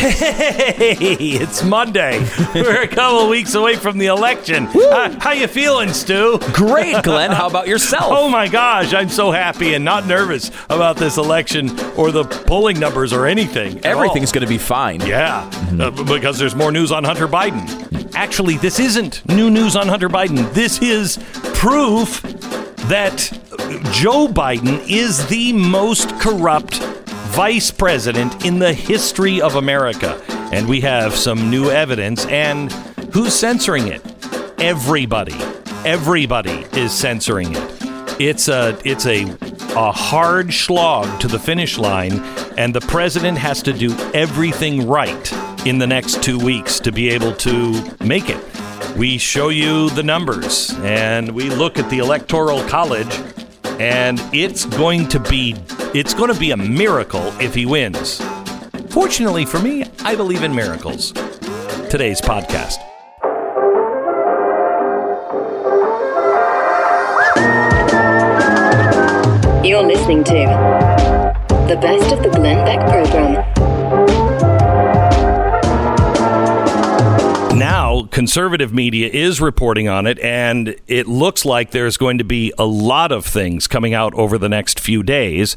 Hey, it's Monday. We're a couple weeks away from the election. Uh, how you feeling, Stu? Great, Glenn. How about yourself? Oh my gosh, I'm so happy and not nervous about this election or the polling numbers or anything. Everything's going to be fine. Yeah, uh, because there's more news on Hunter Biden. Actually, this isn't new news on Hunter Biden. This is proof that Joe Biden is the most corrupt vice president in the history of America. And we have some new evidence. And who's censoring it? Everybody. Everybody is censoring it. It's a it's a a hard slog to the finish line, and the president has to do everything right in the next two weeks to be able to make it. We show you the numbers, and we look at the electoral college, and it's going to be it's going to be a miracle if he wins. Fortunately for me, I believe in miracles. Today's podcast. You're listening to the best of the Glenn Beck program. Conservative media is reporting on it and it looks like there's going to be a lot of things coming out over the next few days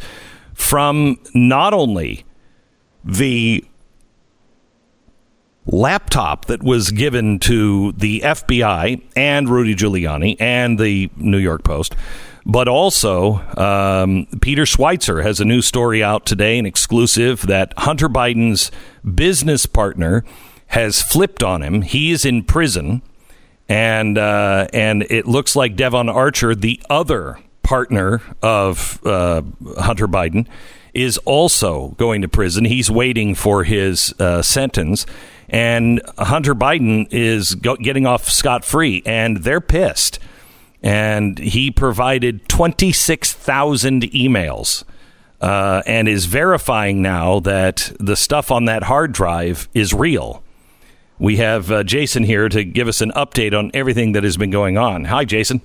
from not only the laptop that was given to the FBI and Rudy Giuliani and the New York Post, but also um, Peter Schweizer has a new story out today, an exclusive that Hunter Biden's business partner has flipped on him. He is in prison, and uh, and it looks like Devon Archer, the other partner of uh, Hunter Biden, is also going to prison. He's waiting for his uh, sentence, and Hunter Biden is go- getting off scot free, and they're pissed. And he provided twenty six thousand emails. Uh, and is verifying now that the stuff on that hard drive is real. We have uh, Jason here to give us an update on everything that has been going on. Hi, Jason.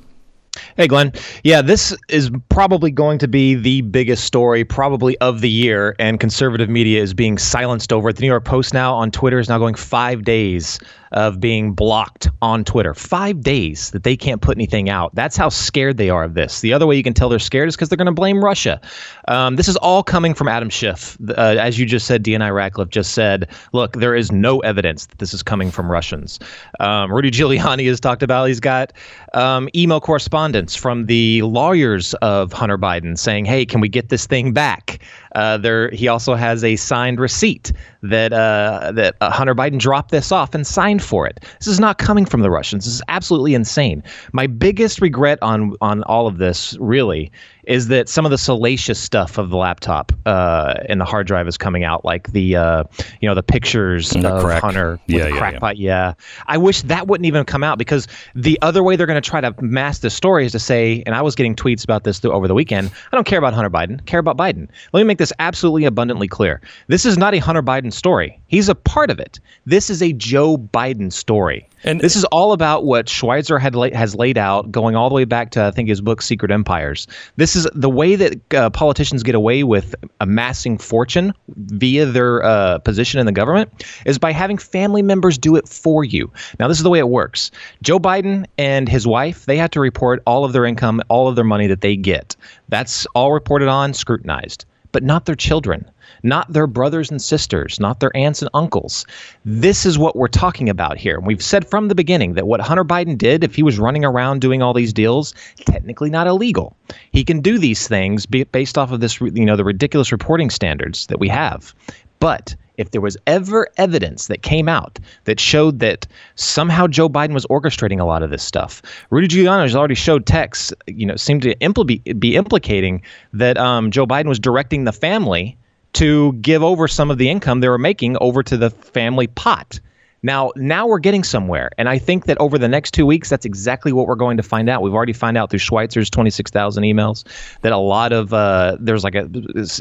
Hey, Glenn. Yeah, this is probably going to be the biggest story, probably of the year, and conservative media is being silenced over it. The New York Post now on Twitter is now going five days of being blocked on Twitter. Five days that they can't put anything out. That's how scared they are of this. The other way you can tell they're scared is because they're going to blame Russia. Um, this is all coming from Adam Schiff. Uh, as you just said, DNI Ratcliffe just said, look, there is no evidence that this is coming from Russians. Um, Rudy Giuliani has talked about he's got um, email correspondence from the lawyers of Hunter Biden saying, hey, can we get this thing back? Uh, there, he also has a signed receipt that uh, that uh, Hunter Biden dropped this off and signed for it. This is not coming from the Russians. This is absolutely insane. My biggest regret on on all of this really is that some of the salacious stuff of the laptop uh, and the hard drive is coming out, like the uh, you know the pictures The of crack. Hunter with Yeah, the yeah, crackpot. Yeah, I wish that wouldn't even come out because the other way they're going to try to mask the story is to say, and I was getting tweets about this th- over the weekend. I don't care about Hunter Biden. I care about Biden. Let me make this absolutely abundantly clear. This is not a Hunter Biden story. He's a part of it. This is a Joe Biden story. And- And this is all about what Schweizer had la- has laid out, going all the way back to I think his book Secret Empires. This is the way that uh, politicians get away with amassing fortune via their uh, position in the government is by having family members do it for you. Now, this is the way it works. Joe Biden and his wife they have to report all of their income, all of their money that they get. That's all reported on, scrutinized, but not their children not their brothers and sisters, not their aunts and uncles. This is what we're talking about here. We've said from the beginning that what Hunter Biden did, if he was running around doing all these deals, technically not illegal. He can do these things based off of this, you know, the ridiculous reporting standards that we have. But if there was ever evidence that came out that showed that somehow Joe Biden was orchestrating a lot of this stuff, Rudy Giuliani has already showed texts, you know, seemed to impl- be implicating that um, Joe Biden was directing the family to give over some of the income they were making over to the family pot. Now, now we're getting somewhere, and I think that over the next two weeks, that's exactly what we're going to find out. We've already found out through Schweizer's twenty six thousand emails that a lot of uh, there's like a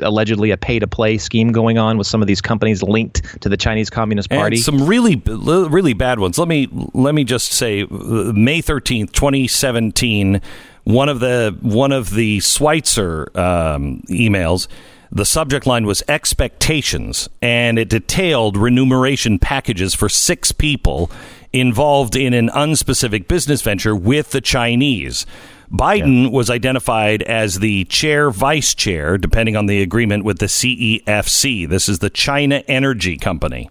allegedly a pay to play scheme going on with some of these companies linked to the Chinese Communist Party. And some really, really bad ones. Let me let me just say, uh, May thirteenth, twenty seventeen. One of the one of the Schweitzer um, emails. The subject line was expectations, and it detailed remuneration packages for six people involved in an unspecific business venture with the Chinese. Biden yeah. was identified as the chair vice chair, depending on the agreement with the CEFC. This is the China Energy Company.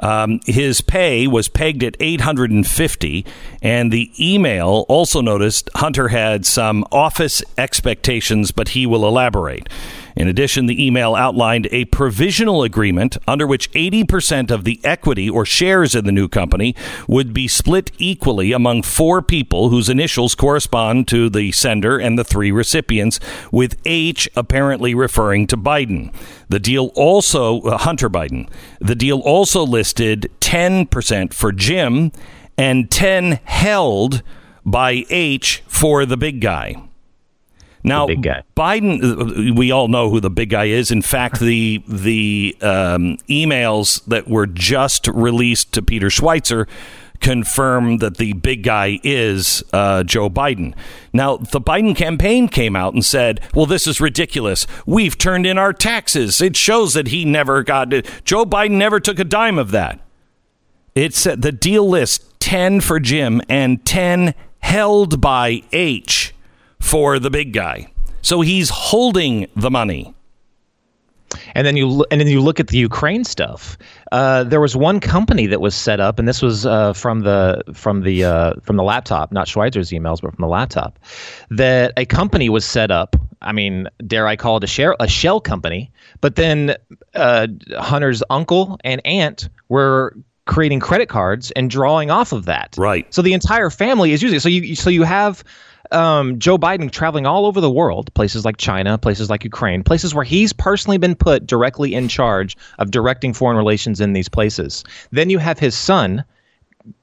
Um, his pay was pegged at 850, and the email also noticed Hunter had some office expectations, but he will elaborate. In addition, the email outlined a provisional agreement under which 80% of the equity or shares in the new company would be split equally among four people whose initials correspond to the sender and the three recipients, with H apparently referring to Biden. The deal also, uh, Hunter Biden, the deal also listed 10% for Jim and 10 held by H for the big guy. Now, big guy. Biden, we all know who the big guy is. In fact, the the um, emails that were just released to Peter Schweizer confirm that the big guy is uh, Joe Biden. Now, the Biden campaign came out and said, well, this is ridiculous. We've turned in our taxes. It shows that he never got it. Joe Biden never took a dime of that. It said the deal list 10 for Jim and 10 held by H for the big guy. So he's holding the money. And then you and then you look at the Ukraine stuff. Uh, there was one company that was set up, and this was uh, from the from the uh, from the laptop, not Schweizer's emails, but from the laptop. That a company was set up. I mean, dare I call it a share a shell company? But then uh, Hunter's uncle and aunt were creating credit cards and drawing off of that. Right. So the entire family is using. It. So you so you have um, Joe Biden traveling all over the world, places like China, places like Ukraine, places where he's personally been put directly in charge of directing foreign relations in these places. Then you have his son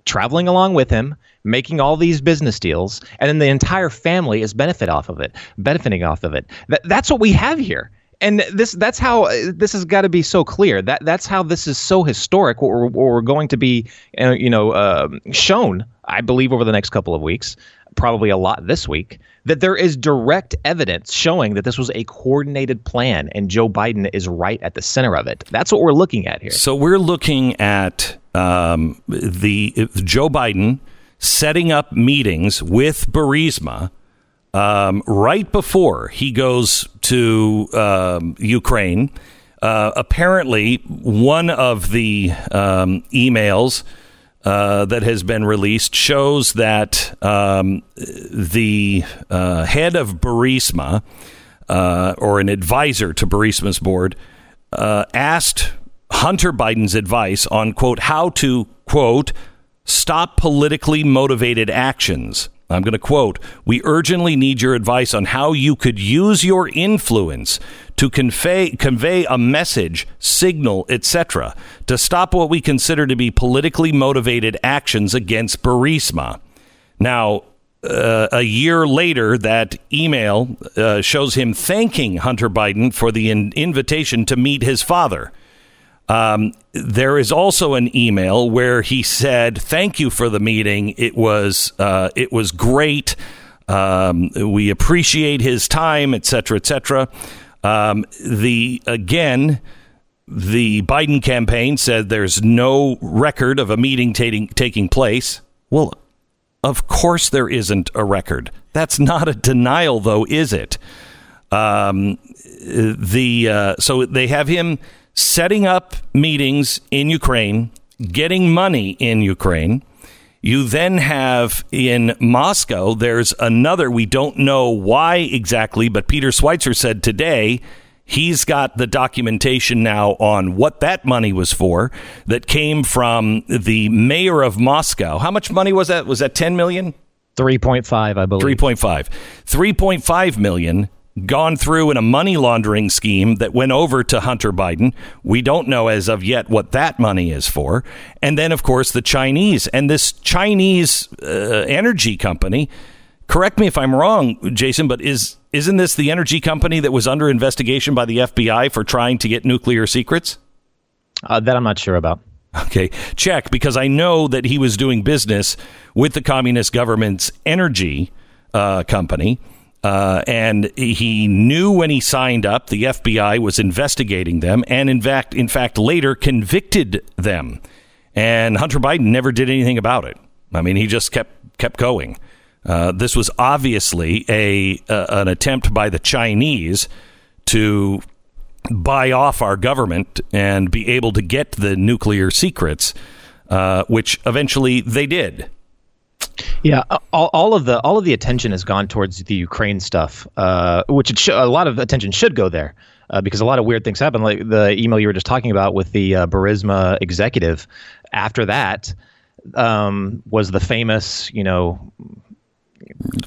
traveling along with him, making all these business deals, and then the entire family is benefit off of it, benefiting off of it. That, that's what we have here. And this that's how this has got to be so clear. That that's how this is so historic. What we're, what we're going to be, uh, you know, uh, shown, I believe, over the next couple of weeks probably a lot this week, that there is direct evidence showing that this was a coordinated plan and Joe Biden is right at the center of it. That's what we're looking at here. So we're looking at um, the Joe Biden setting up meetings with Burisma um, right before he goes to um, Ukraine. Uh, apparently, one of the um, emails uh, that has been released shows that um, the uh, head of Burisma, uh, or an advisor to Burisma's board, uh, asked Hunter Biden's advice on, quote, how to, quote, stop politically motivated actions I'm going to quote We urgently need your advice on how you could use your influence to convey, convey a message, signal, etc., to stop what we consider to be politically motivated actions against Burisma. Now, uh, a year later, that email uh, shows him thanking Hunter Biden for the in- invitation to meet his father. Um, there is also an email where he said, "Thank you for the meeting. It was uh, it was great. Um, we appreciate his time, etc., etc." Um, the again, the Biden campaign said there's no record of a meeting taking taking place. Well, of course there isn't a record. That's not a denial, though, is it? Um, the uh, so they have him setting up meetings in Ukraine, getting money in Ukraine. You then have in Moscow, there's another, we don't know why exactly, but Peter Schweizer said today he's got the documentation now on what that money was for that came from the mayor of Moscow. How much money was that? Was that 10 million? 3.5, I believe. 3.5. 3.5 million gone through in a money laundering scheme that went over to Hunter Biden. We don't know as of yet what that money is for. And then, of course, the Chinese and this Chinese uh, energy company. Correct me if I'm wrong, Jason, but is isn't this the energy company that was under investigation by the FBI for trying to get nuclear secrets? Uh, that I'm not sure about. Okay, check because I know that he was doing business with the communist government's energy uh, company Uh, and he knew when he signed up, the FBI was investigating them, and in fact, in fact, later convicted them. And Hunter Biden never did anything about it. I mean, he just kept kept going. Uh, this was obviously a uh, an attempt by the Chinese to buy off our government and be able to get the nuclear secrets, uh, which eventually they did. Yeah, all, all of the all of the attention has gone towards the Ukraine stuff, uh, which sh- a lot of attention should go there uh, because a lot of weird things happen. Like the email you were just talking about with the uh, Burisma executive. After that, um, was the famous, you know,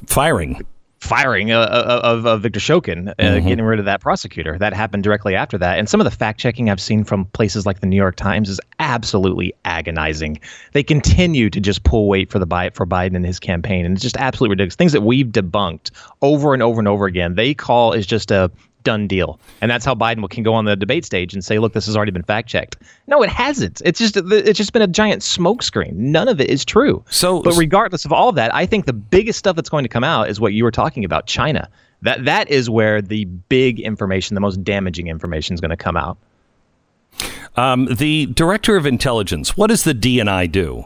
firing firing uh, uh, of, of Victor Shokin, uh, mm-hmm. getting rid of that prosecutor. That happened directly after that. And some of the fact checking I've seen from places like the New York Times is absolutely agonizing. They continue to just pull weight for the for Biden and his campaign, and it's just absolutely ridiculous. Things that we've debunked over and over and over again. They call is just a done deal. And that's how Biden can go on the debate stage and say, "Look, this has already been fact checked." No, it hasn't. It's just it's just been a giant smokescreen. None of it is true. So, but regardless of all of that, I think the biggest stuff that's going to come out is what you were talking about, China. That that is where the big information, the most damaging information, is going to come out. Um, the director of intelligence. What does the DNI do?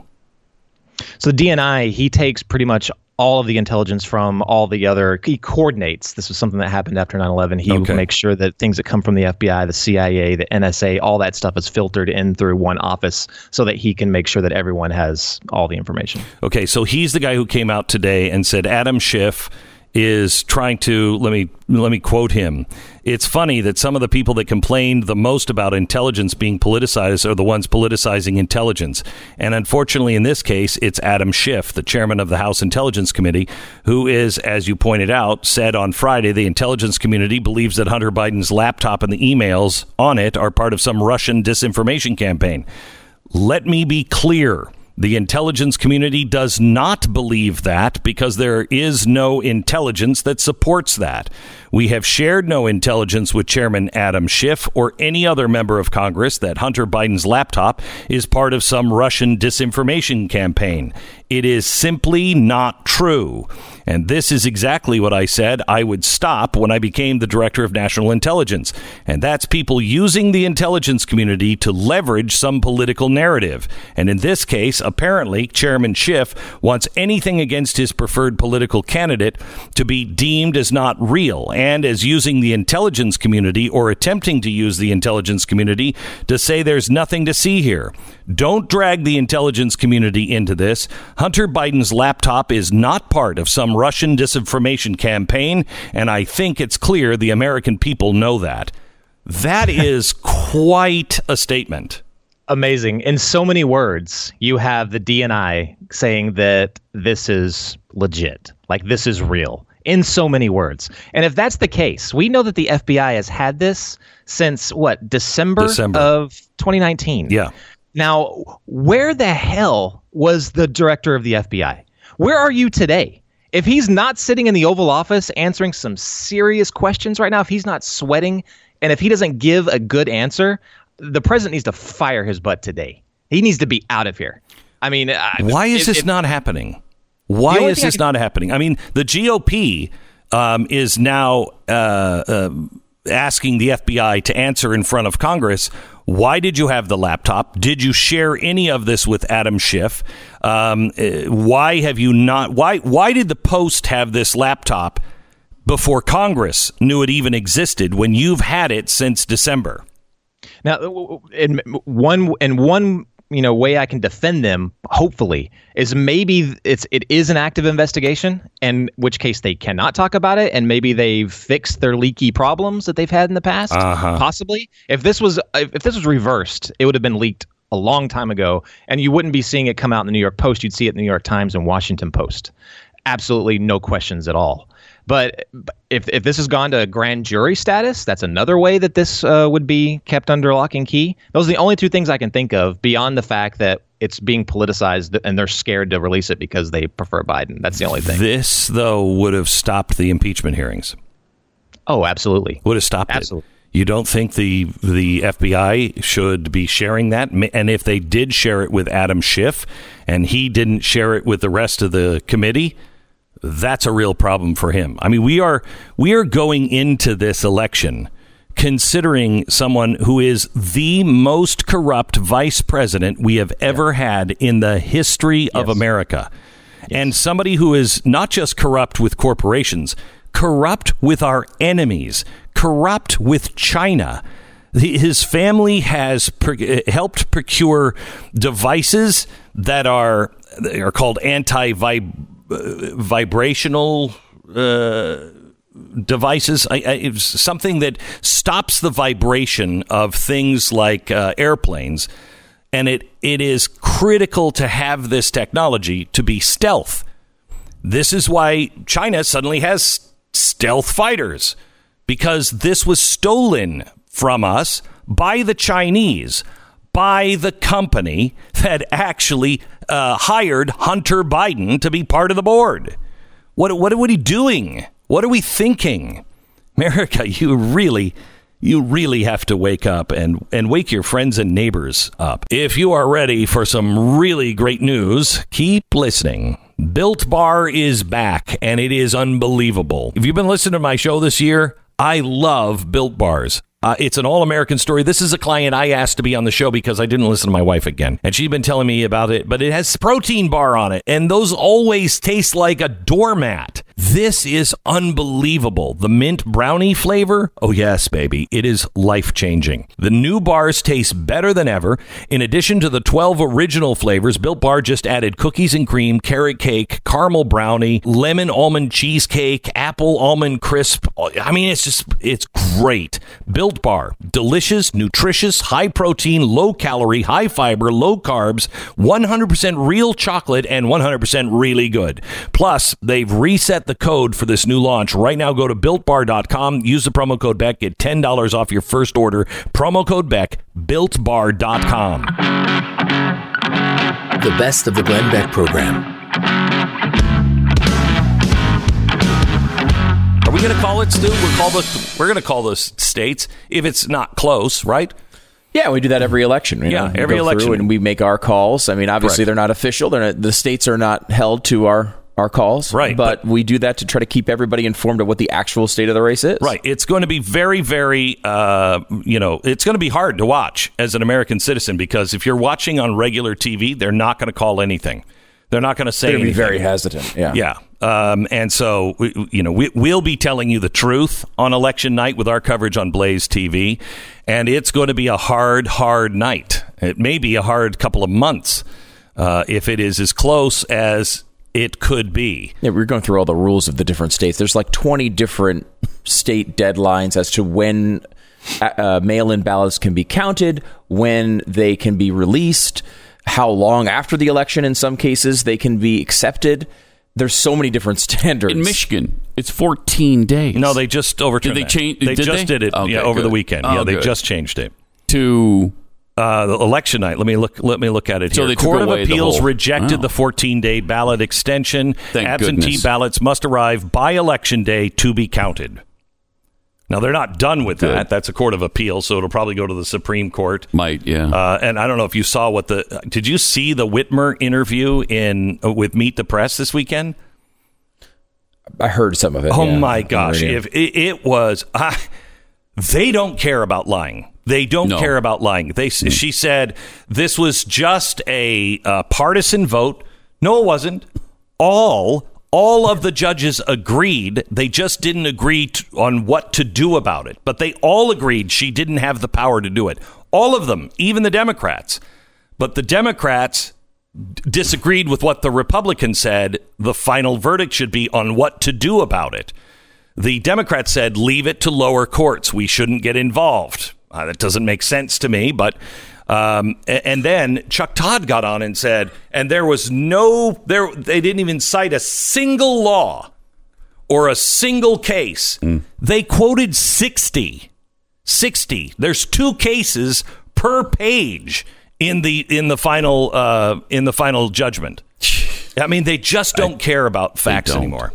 So the DNI, he takes pretty much all of the intelligence from all the other he coordinates this was something that happened after 9-11 he okay. will make sure that things that come from the fbi the cia the nsa all that stuff is filtered in through one office so that he can make sure that everyone has all the information okay so he's the guy who came out today and said adam schiff is trying to let me let me quote him. It's funny that some of the people that complained the most about intelligence being politicized are the ones politicizing intelligence. And unfortunately, in this case, it's Adam Schiff, the chairman of the House Intelligence Committee, who is, as you pointed out, said on Friday the intelligence community believes that Hunter Biden's laptop and the emails on it are part of some Russian disinformation campaign. Let me be clear. The intelligence community does not believe that because there is no intelligence that supports that. We have shared no intelligence with Chairman Adam Schiff or any other member of Congress that Hunter Biden's laptop is part of some Russian disinformation campaign. It is simply not true. And this is exactly what I said I would stop when I became the director of national intelligence. And that's people using the intelligence community to leverage some political narrative. And in this case, apparently, Chairman Schiff wants anything against his preferred political candidate to be deemed as not real and as using the intelligence community or attempting to use the intelligence community to say there's nothing to see here. Don't drag the intelligence community into this. Hunter Biden's laptop is not part of some Russian disinformation campaign, and I think it's clear the American people know that. That is quite a statement. Amazing. In so many words, you have the DNI saying that this is legit, like this is real, in so many words. And if that's the case, we know that the FBI has had this since what, December, December. of 2019. Yeah. Now, where the hell was the director of the FBI? Where are you today? If he's not sitting in the Oval Office answering some serious questions right now, if he's not sweating, and if he doesn't give a good answer, the president needs to fire his butt today. He needs to be out of here. I mean, why is this if, not happening? Why is this can, not happening? I mean, the GOP um, is now uh, uh, asking the FBI to answer in front of Congress why did you have the laptop? Did you share any of this with Adam Schiff? Um, uh, why have you not? Why why did the Post have this laptop before Congress knew it even existed when you've had it since December? Now, in one in one you know way I can defend them, hopefully, is maybe it's it is an active investigation, in which case they cannot talk about it, and maybe they've fixed their leaky problems that they've had in the past. Uh-huh. Possibly, if this was if this was reversed, it would have been leaked a long time ago, and you wouldn't be seeing it come out in the New York Post. You'd see it in the New York Times and Washington Post. Absolutely no questions at all. But if if this has gone to grand jury status, that's another way that this uh, would be kept under lock and key. Those are the only two things I can think of beyond the fact that it's being politicized and they're scared to release it because they prefer Biden. That's the only thing. This though would have stopped the impeachment hearings. Oh, absolutely. Would have stopped absolutely. it. You don't think the the FBI should be sharing that? And if they did share it with Adam Schiff, and he didn't share it with the rest of the committee, that's a real problem for him. I mean, we are we are going into this election considering someone who is the most corrupt vice president we have ever had in the history of Yes. America. And somebody who is not just corrupt with corporations, corrupt with our enemies, corrupt with China. His family has helped procure devices that are are called anti vibrational uh, devices. I, I, something that stops the vibration of things like uh, airplanes, and it it is critical to have this technology to be stealth. This is why China suddenly has stealth fighters because this was stolen from us by the Chinese, by the company that actually uh, hired Hunter Biden to be part of the board. What what are we doing? What are we thinking? America, you really you really have to wake up and, and wake your friends and neighbors up. If you are ready for some really great news, keep listening. Built Bar is back and it is unbelievable. If you've been listening to my show this year, I love Built Bars. Uh, it's an all American story. This is a client I asked to be on the show because I didn't listen to my wife again. And she'd been telling me about it, but it has protein bar on it. And those always taste like a doormat. This is unbelievable. The mint brownie flavor. Oh, yes, baby. It is life changing. The new bars taste better than ever. In addition to the 12 original flavors, Built Bar just added cookies and cream, carrot cake, caramel brownie, lemon almond cheesecake, apple almond crisp. I mean, it's just, it's great. Built Bar. Delicious, nutritious, high protein, low calorie, high fiber, low carbs, 100% real chocolate, and 100% really good. Plus, they've reset the code for this new launch. Right now, go to builtbar.com, use the promo code Beck, get $10 off your first order. Promo code Beck, builtbar.com. The best of the Glenn Beck program. We going to call it, Stu? We're, call the, we're going to call the states if it's not close, right? Yeah, we do that every election. you Yeah, know, every election. and we make our calls. I mean, obviously Correct. they're not official. They're not, the states are not held to our our calls, Right, But, we do that to try to keep everybody informed of what the actual state of the race is. Right. It's going to be very, very, uh, you know, it's going to be hard to watch as an American citizen because if you're watching on regular TV, they're not going to call anything. They're not going to say They're going to be very hesitant. Yeah. Yeah. Um, and so, we, you know, we, we'll be telling you the truth on election night with our coverage on Blaze TV. And it's going to be a hard, hard night. It may be a hard couple of months uh, if it is as close as it could be. Yeah, we're going through all the rules of the different states. There's like 20 different state deadlines as to when uh, uh, mail-in ballots can be counted, when they can be released, how long after the election in some cases they can be accepted. There's so many different standards. In Michigan, it's 14 days. No, they just overturned Did they that. change- They did just they? did it Okay, yeah, over the weekend. Oh, yeah, they good. just changed it. to Uh, the election night. Let me look. Let me look at it So here. they took Court of away the Appeals whole- rejected Wow. the 14-day ballot extension. Thank Absentee goodness. ballots must arrive by election day to be counted. Now they're not done with Good. that. That's a court of appeal, so it'll probably go to the Supreme Court. might yeah. Uh, and I don't know if you saw what the. Did you see the Whitmer interview in uh, with Meet the Press this weekend? I heard some of it. Oh yeah, my gosh! If it, it was, I, they don't care about lying. They don't No. care about lying. They, she said this was just a uh, partisan vote. No, it wasn't. All all of the judges agreed. They just didn't agree t on what to do about it. But they all agreed she didn't have the power to do it. All of them, even the Democrats. But the Democrats disagreed with what the Republicans said the final verdict should be on what to do about it. The Democrats said, leave it to lower courts. We shouldn't get involved. Uh, that doesn't make sense to me, but. Um, a- and then Chuck Todd got on and said, and there was no, there, they didn't even cite a single law or a single case. They quoted 60. 60. There's two cases per page in the in the final uh, in the final judgment. I mean, they just don't care about facts anymore.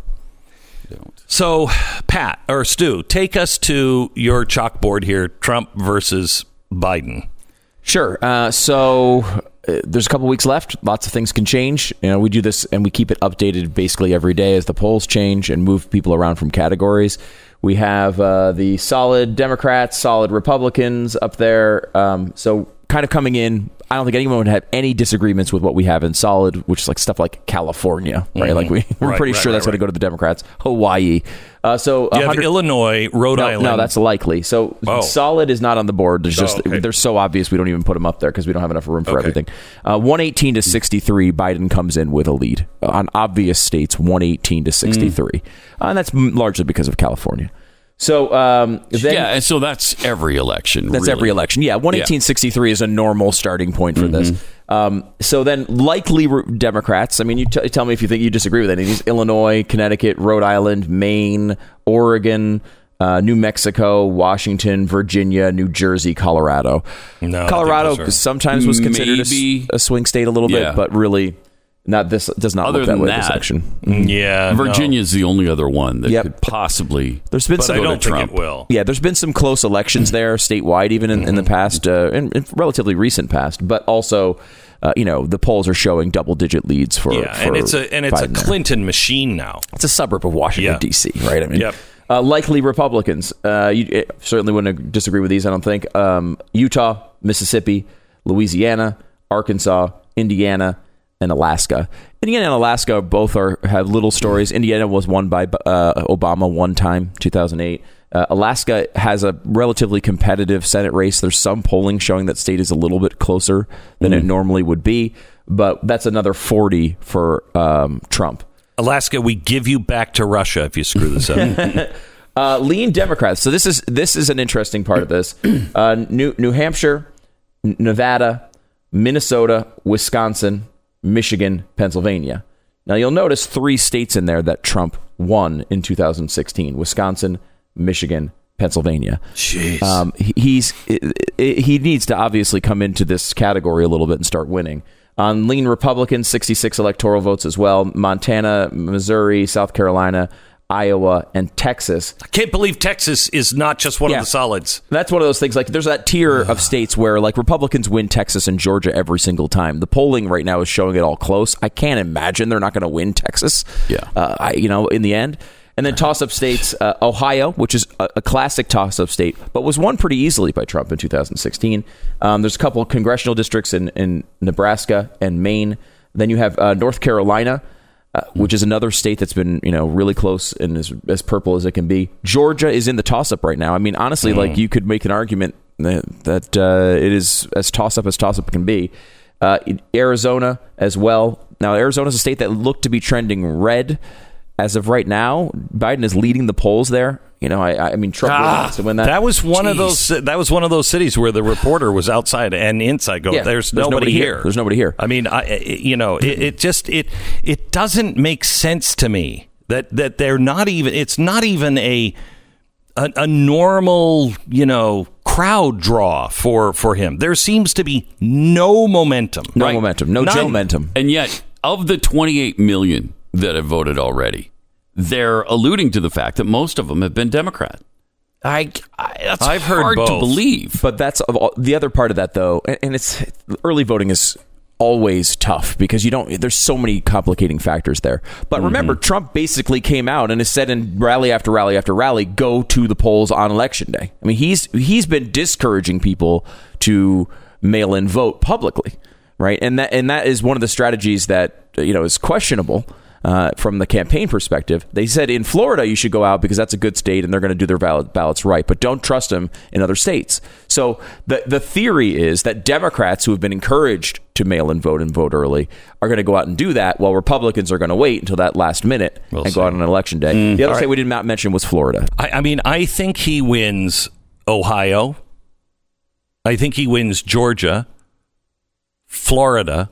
So, Pat or Stu, take us to your chalkboard here: Trump versus Biden. Sure. Uh, so uh, there's a couple weeks left. Lots of things can change. You know, we do this and we keep it updated basically every day as the polls change and move people around from categories. We have uh, the solid Democrats, solid Republicans up there. Um, so kind of coming in. I don't think anyone would have any disagreements with what we have in solid, which is like stuff like California, right? Like we, we're Mm-hmm. Right, pretty right, sure right, that's going to go to the Democrats. Hawaii. Uh, so You have Illinois, Rhode no, Island. no, that's likely. So Oh. solid is not on the board. There's just okay. they're so obvious we don't even put them up there because we don't have enough room for Okay. everything. Uh, 118 to 63, Biden comes in with a lead on obvious states. 118 to 63, uh, and that's largely because of California. So um, then, yeah, and so that's every election. that's really. every election. Yeah, 11863 is a normal starting point for this. Um, so then, likely re- Democrats. I mean, you t- tell me if you think you disagree with any of these: Illinois, Connecticut, Rhode Island, Maine, Oregon. Uh, New Mexico, Washington, Virginia, New Jersey, Colorado. No, Colorado sometimes was considered a a, swing state a little Yeah. bit, but really not. This does not Other look that than way that, this election. yeah, no. Virginia's the only other one that Yep. could possibly. There's been but some I don't think Trump. it will. Yeah, there's been some close elections there, statewide, even in, in the past, uh, in, in relatively recent past. But also, uh, you know, the polls are showing double-digit leads for. Yeah, for and it's a and it's a Biden there. Clinton machine now. It's a suburb of Washington Yeah. D.C., right? I mean, Yep. uh, likely Republicans. Uh, you eh, certainly wouldn't disagree with these. I don't think. Um, Utah, Mississippi, Louisiana, Arkansas, Indiana, and Alaska. Indiana and Alaska both are have little stories. Indiana was won by uh, Obama one time, 2008. Uh, Alaska has a relatively competitive Senate race. There's some polling showing that state is a little bit closer than it normally would be, but that's another 40 for um, Trump. Alaska, we give you back to Russia if you screw this up. Uh, lean Democrats. So this is this is an interesting part of this. Uh, New New Hampshire, Nevada, Minnesota, Wisconsin, Michigan, Pennsylvania. Now you'll notice three states in there that Trump won in 2016: Wisconsin, Michigan, Pennsylvania. Jeez. Um, he- he's he needs to obviously come into this category a little bit and start winning. On lean Republicans, 66 electoral votes as well. Montana, Missouri, South Carolina, Iowa, and Texas. I can't believe Texas is not just one Yeah. of the solids. That's one of those things. Like, there's that tier of states where, like, Republicans win Texas and Georgia every single time. The polling right now is showing it all close. I can't imagine they're not going to win Texas. Yeah. uh, I, you know, in the end. And then toss-up states, uh, Ohio, which is a, a classic toss-up state, but was won pretty easily by Trump in 2016. Um, there's a couple of congressional districts in, in Nebraska and Maine. Then you have uh, North Carolina, uh, which is another state that's been you know really close and as, as purple as it can be. Georgia is in the toss-up right now. I mean, honestly, like you could make an argument that, that uh, it is as toss-up as toss-up can be. Uh, Arizona as well. Now, Arizona is a state that looked to be trending red as of right now. Biden is leading the polls there. You know, I, I mean, Trump really wants to win that. Ah, That was one of those. That was one of those cities where the reporter was outside and inside. Go, Yeah, there's, there's nobody, nobody here. here. There's nobody here. I mean, I, I- you know, it, it just it it doesn't make sense to me that that they're not even. It's not even a a, a normal, you know, crowd draw for for him. There seems to be no momentum. no right? momentum, no momentum. And yet, of the 28 million that have voted already, they're alluding to the fact that most of them have been Democrat. I, I that's I've heard hard to both. believe. But that's the other part of that, though, and, and it's early voting is always tough because you don't. There's so many complicating factors there. But remember, mm-hmm. Trump basically came out and has said in rally after rally after rally, go to the polls on election day. I mean, he's he's been discouraging people to mail in vote publicly, right? And that and that is one of the strategies that you know is questionable uh, from the campaign perspective. They said in Florida you should go out because that's a good state and they're going to do their ballot, ballots right, but don't trust them in other states. So the the theory is that Democrats who have been encouraged to mail in vote and vote early are going to go out and do that, while Republicans are going to wait until that last minute We'll and see. go out on election day. the other state right. we did not mention was Florida. I, I mean, I think he wins Ohio. I think he wins Georgia, Florida.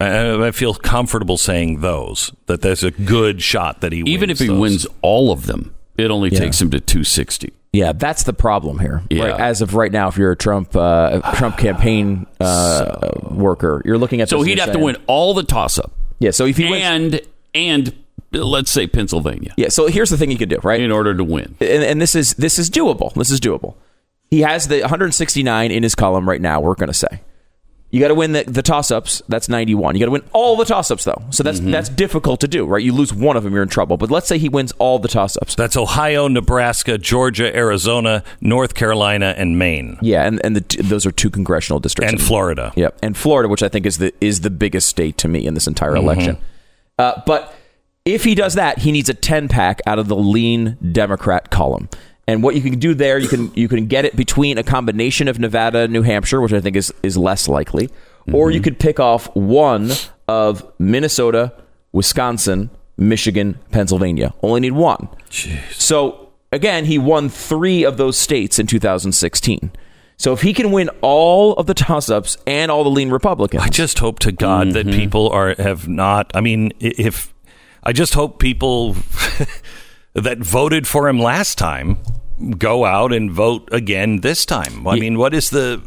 I, I feel comfortable saying those that there's a good shot that he wins Even if he those. wins all of them, it only takes him to 260. Yeah, that's the problem here. Yeah. Right, as of right now, if you're a Trump uh, Trump campaign uh, worker, you're looking at So he'd you're have to win all the toss up Yeah, so if he wins, and and let's say Pennsylvania yeah. So here's the thing you could do, right? in order to win. and, and this is this is doable. This is doable. He has the 169 in his column right now. We're going to say. You got to win the, the toss ups. That's 91. You got to win all the toss ups, though. So that's that's difficult to do, right? You lose one of them, you're in trouble. But let's say he wins all the toss ups. That's Ohio, Nebraska, Georgia, Arizona, North Carolina, and Maine, Yeah, and, and the, t- those are two congressional districts. and Florida. Yep, and Florida, which I think is the is the biggest state to me in this entire Mm-hmm. election. Uh, but if he does that, he needs a ten pack out of the lean Democrat column. And what you can do there, you can you can get it between a combination of Nevada, and New Hampshire, which I think is is less likely, or Mm-hmm. you could pick off one of Minnesota, Wisconsin, Michigan, Pennsylvania. Only need one. So again, he won three of those states in 2016. So if he can win all of the toss-ups and all the lean Republicans, I just hope to God that people are have not. I mean, if I just hope people that voted for him last time go out and vote again this time. I mean, what is the?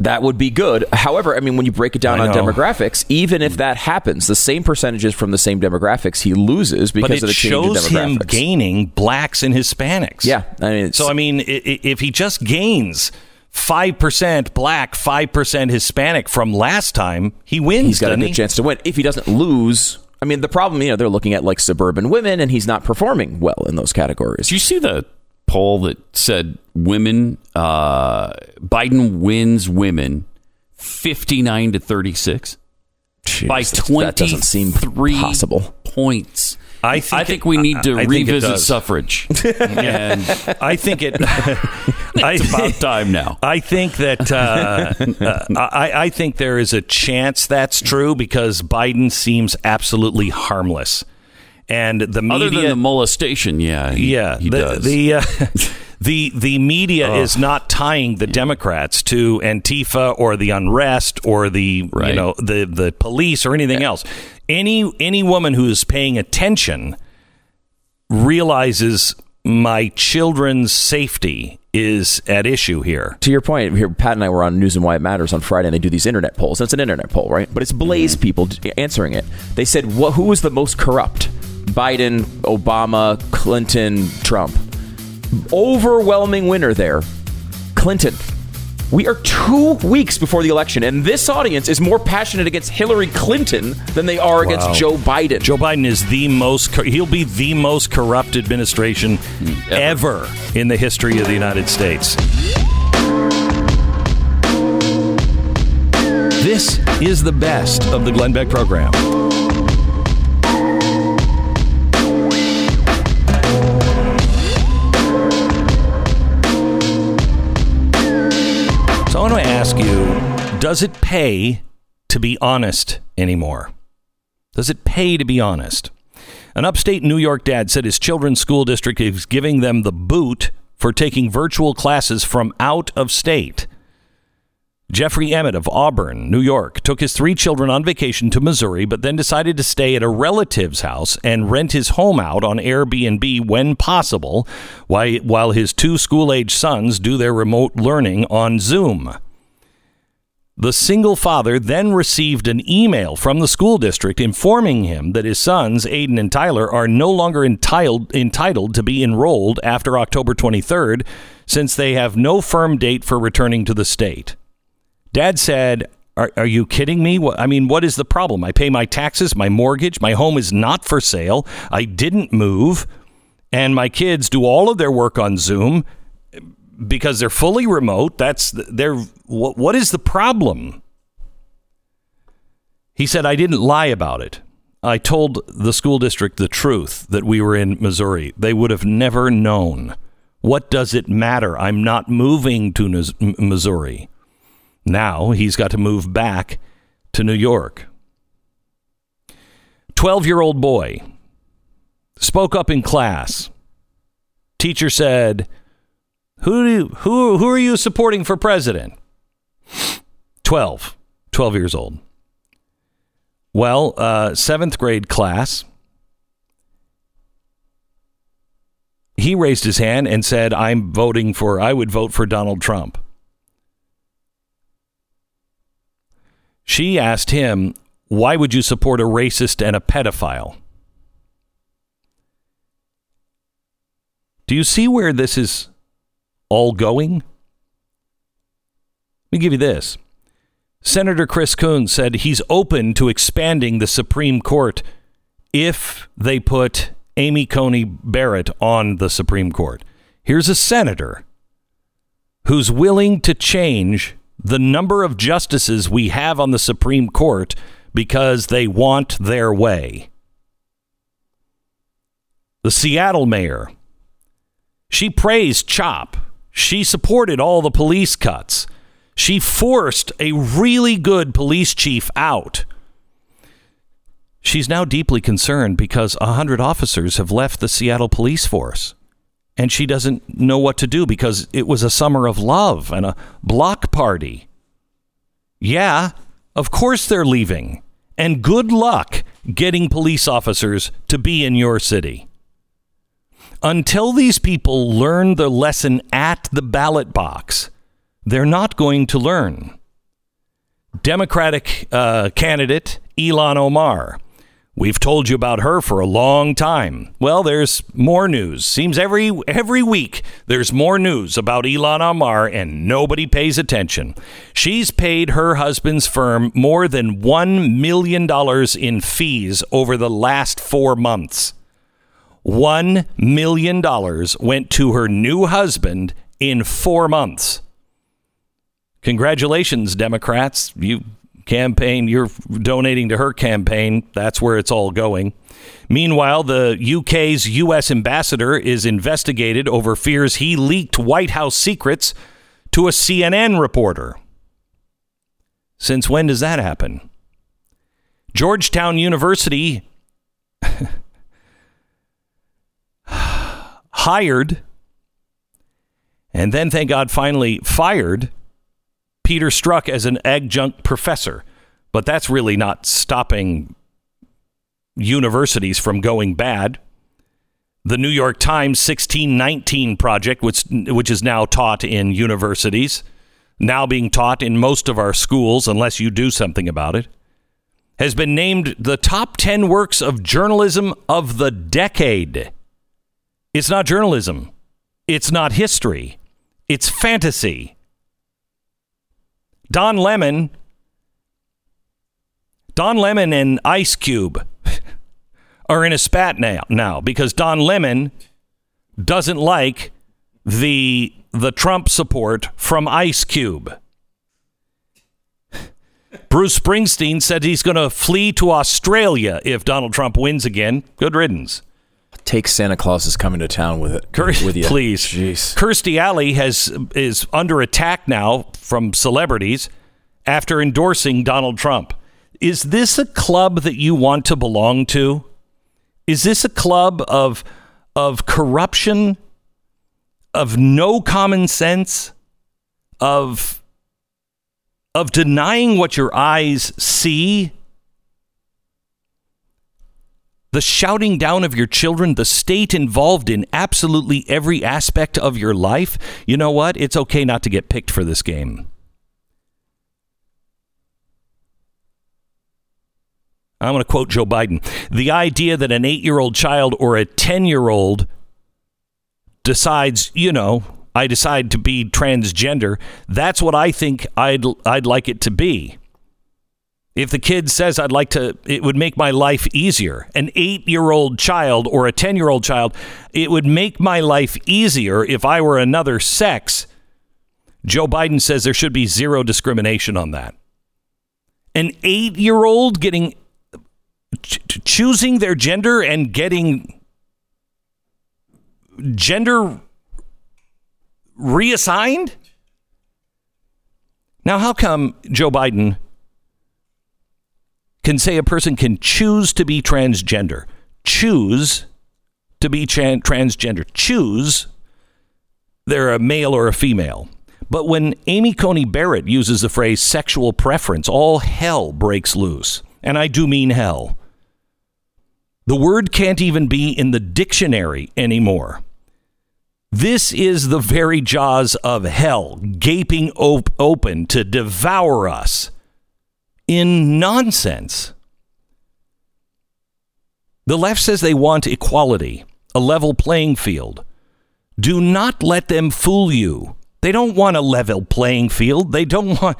that would be good. However, I mean, when you break it down I on know. demographics, even if that happens, the same percentages from the same demographics, he loses because But of it the change in shows him gaining blacks and Hispanics. Yeah, I mean, So I mean, i- i- if he just gains five percent black, five percent Hispanic from last time, he wins. he's got a doesn't good he? chance to win. If he doesn't lose, I mean, the problem, you know, they're looking at like suburban women, and he's not performing well in those categories. Did you see the poll that said women, uh, Biden wins women 59 to 36 by Jesus, 23 that doesn't seem possible. points. I think I think it- we need to I- I revisit suffrage. and I think it. I it's about time now. I think that uh, uh, I, I think there is a chance that's true because Biden seems absolutely harmless, and the media. Other than the molestation, yeah, he, yeah, he the does. the uh, the the media is not tying the Democrats to Antifa or the unrest or the you know the the police or anything else. Any any woman who is paying attention realizes my children's safety is at issue here. to your point, here Pat and I were on News and Why It Matters on Friday, and they do these internet polls. And it's an internet poll, right? But it's Blaze Mm-hmm. people answering it. They said, "What? Who was the most corrupt? Biden, Obama, Clinton, Trump." Overwhelming winner there, Clinton. We are two weeks before the election, and this audience is more passionate against Hillary Clinton than they are against Wow. Joe Biden. Joe Biden is the most, he'll be the most corrupt administration hmm. ever in the history of the United States. This is the best of the Glenn Beck program. Does it pay to be honest anymore? Does it pay to be honest? An upstate New York dad said his children's school district is giving them the boot for taking virtual classes from out of state. Jeffrey Emmett of Auburn, New York, took his three children on vacation to Missouri, but then decided to stay at a relative's house and rent his home out on Airbnb when possible, while his two school age sons do their remote learning on Zoom. The single father then received an email from the school district informing him that his sons, Aiden and Tyler, are no longer entitled, entitled to be enrolled after October 23rd since they have no firm date for returning to the state. Dad said, are, are you kidding me? I mean, what is the problem? I pay my taxes, my mortgage, my home is not for sale. I didn't move, and my kids do all of their work on Zoom because they're fully remote. That's they're what, what is the problem? He said I didn't lie about it. I told the school district the truth that we were in Missouri. They would have never known. What does it matter? I'm not moving to Mis- Missouri. Now he's got to move back to New York. 12 year old boy spoke up in class. Teacher said, who, do you, who, who are you supporting for president? 12. 12 years old. Well, uh, seventh grade class. He raised his hand and said, I'm voting for, I would vote for Donald Trump. She asked him, Why would you support a racist and a pedophile? Do you see where this is all going? Let me give you this. Senator Chris Coons said he's open to expanding the Supreme Court if they put Amy Coney Barrett on the Supreme Court. Here's a senator who's willing to change the number of justices we have on the Supreme Court because they want their way. The Seattle mayor, she praised CHOP. She supported all the police cuts. She forced a really good police chief out. She's now deeply concerned because a 100 officers have left the Seattle police force. And she doesn't know what to do because it was a summer of love and a block party. Yeah, of course they're leaving. And good luck getting police officers to be in your city. Until these people learn the lesson at the ballot box, they're not going to learn. Democratic uh, candidate Ilhan Omar We've told you about her for a long time. Well, there's more news. Seems every every week there's more news about Ilhan Omar and nobody pays attention. She's paid her husband's firm more than 1 million dollars in fees over the last 4 months. 1 million dollars went to her new husband in 4 months. Congratulations Democrats. You campaign, you're donating to her campaign. That's where it's all going. Meanwhile, the UK's U.S. ambassador is investigated over fears he leaked White House secrets to a CNN reporter. Since when does that happen? Georgetown University hired and then, thank God, finally fired Peter Strzok as an adjunct professor, but that's really not stopping universities from going bad. The New York Times 1619 project, which, which is now taught in universities, now being taught in most of our schools, unless you do something about it, has been named the top 10 works of journalism of the decade. It's not journalism, it's not history, it's fantasy. Don Lemon, Don Lemon and Ice Cube are in a spat now, now because Don Lemon doesn't like the the Trump support from Ice Cube. Bruce Springsteen said he's going to flee to Australia if Donald Trump wins again. Good riddance. Take Santa Claus is coming to town with it. With you. Please. Jeez. Kirstie Alley has is under attack now from celebrities after endorsing Donald Trump. Is this a club that you want to belong to? Is this a club of of corruption, of no common sense, of of denying what your eyes see? The shouting down of your children, the state involved in absolutely every aspect of your life, you know what? It's okay not to get picked for this game. I'm going to quote Joe Biden. The idea that an eight year old child or a 10 year old decides, you know, I decide to be transgender, that's what I think I'd, I'd like it to be. If the kid says, I'd like to, it would make my life easier. An eight year old child or a 10 year old child, it would make my life easier if I were another sex. Joe Biden says there should be zero discrimination on that. An eight year old getting ch- choosing their gender and getting gender reassigned? Now, how come Joe Biden can say a person can choose to be transgender? Choose to be tran- transgender. Choose they're a male or a female. But when Amy Coney Barrett uses the phrase sexual preference, all hell breaks loose. And I do mean hell. The word can't even be in the dictionary anymore. This is the very jaws of hell gaping op- open to devour us in nonsense. The left says they want equality, a level playing field. Do not let them fool you. They don't want a level playing field. They don't want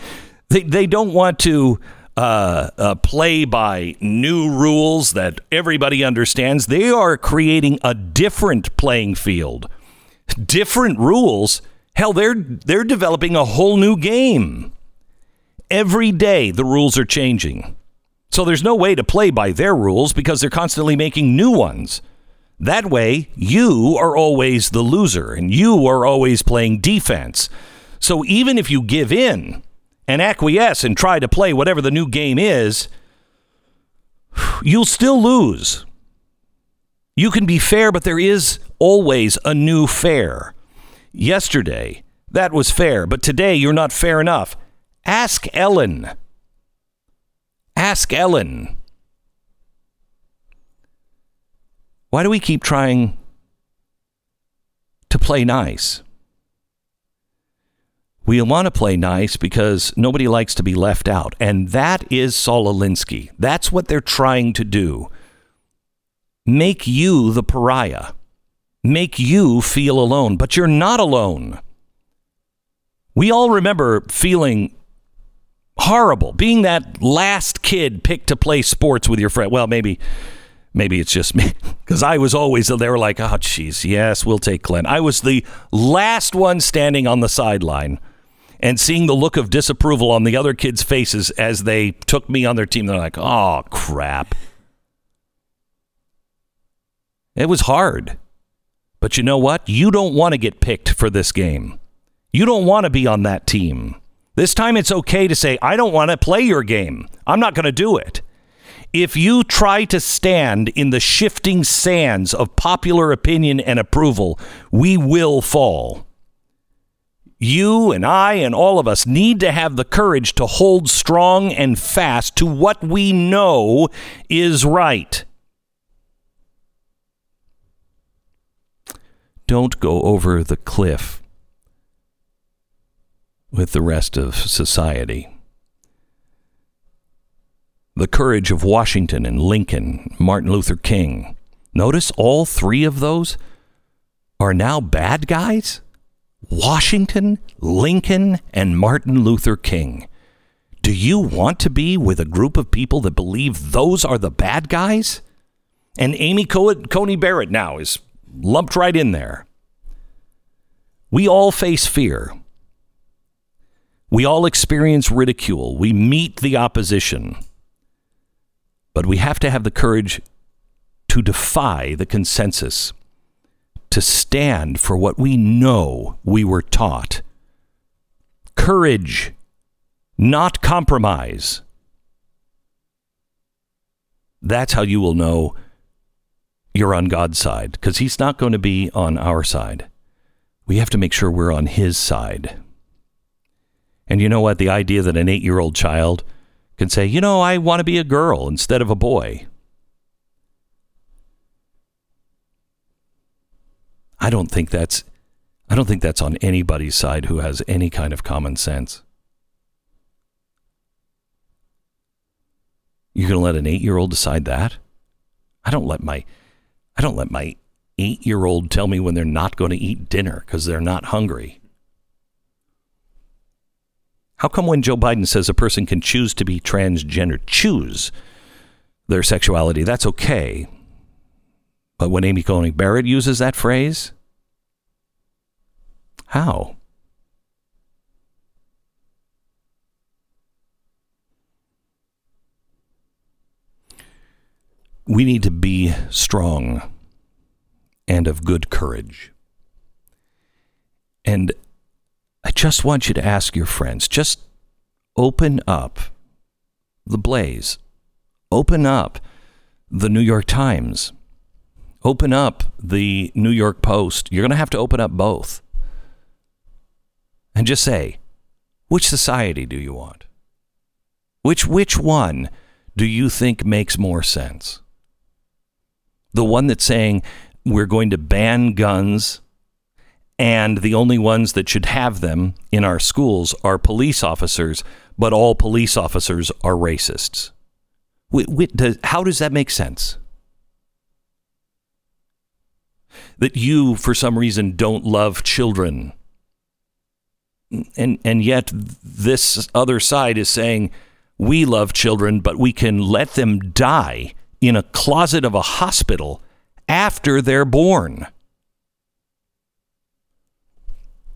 they, they don't want to uh, uh, play by new rules that everybody understands. They are creating a different playing field, different rules. Hell, they're they're developing a whole new game. Every day, the rules are changing. So there's no way to play by their rules because they're constantly making new ones. That way, you are always the loser and you are always playing defense. So even if you give in and acquiesce and try to play whatever the new game is, you'll still lose. You can be fair, but there is always a new fair. Yesterday, that was fair, but today you're not fair enough. Ask Ellen. Ask Ellen. Why do we keep trying to play nice? We want to play nice because nobody likes to be left out. And that is Saul Alinsky. That's what they're trying to do. Make you the pariah. Make you feel alone. But you're not alone. We all remember feeling horrible, being that last kid picked to play sports with your friend. Well, maybe maybe it's just me because I was always they were like, oh, jeez, yes, we'll take Glenn. I was the last one standing on the sideline and seeing the look of disapproval on the other kids' faces as they took me on their team. They're like, oh, crap. It was hard. But you know what? You don't want to get picked for this game. You don't want to be on that team. This time it's okay to say, I don't want to play your game. I'm not going to do it. If you try to stand in the shifting sands of popular opinion and approval, we will fall. You and I and all of us need to have the courage to hold strong and fast to what we know is right. Don't go over the cliff with the rest of society. The courage of Washington and Lincoln, Martin Luther King. Notice all three of those are now bad guys? Washington, Lincoln, and Martin Luther King. Do you want to be with a group of people that believe those are the bad guys? And Amy Coney Barrett now is lumped right in there. We all face fear. We all experience ridicule. We meet the opposition. But we have to have the courage to defy the consensus to stand for what we know we were taught. Courage, not compromise. That's how you will know you're on God's side, because He's not going to be on our side. We have to make sure we're on His side. And you know what? The idea that an eight year old child can say, you know, I want to be a girl instead of a boy. I don't think that's I don't think that's on anybody's side who has any kind of common sense. You're going to let an 8-year-old decide that? I don't let my I don't let my 8-year-old tell me when they're not going to eat dinner cuz they're not hungry. How come when Joe Biden says a person can choose to be transgender, choose their sexuality, that's okay. But when Amy Coney Barrett uses that phrase, how? We need to be strong and of good courage. And I just want you to ask your friends, just open up the Blaze, open up the New York Times, open up the New York Post. You're going to have to open up both. And just say, which society do you want? Which which one do you think makes more sense? The one that's saying we're going to ban guns and the only ones that should have them in our schools are police officers, but all police officers are racists. How does that make sense? that you, for some reason, don't love children. and and yet this other side is saying we love children, but we can let them die in a closet of a hospital after they're born.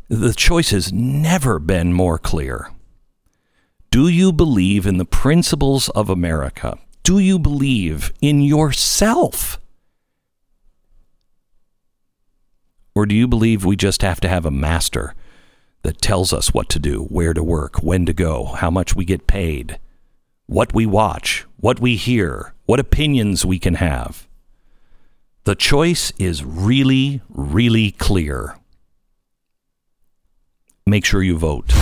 The choice has never been more clear. Do you believe in the principles of America? Do you believe in yourself? Or do you believe we just have to have a master that tells us what to do, where to work, when to go, how much we get paid, what we watch, what we hear, what opinions we can have? The choice is really, really clear. Make sure you vote.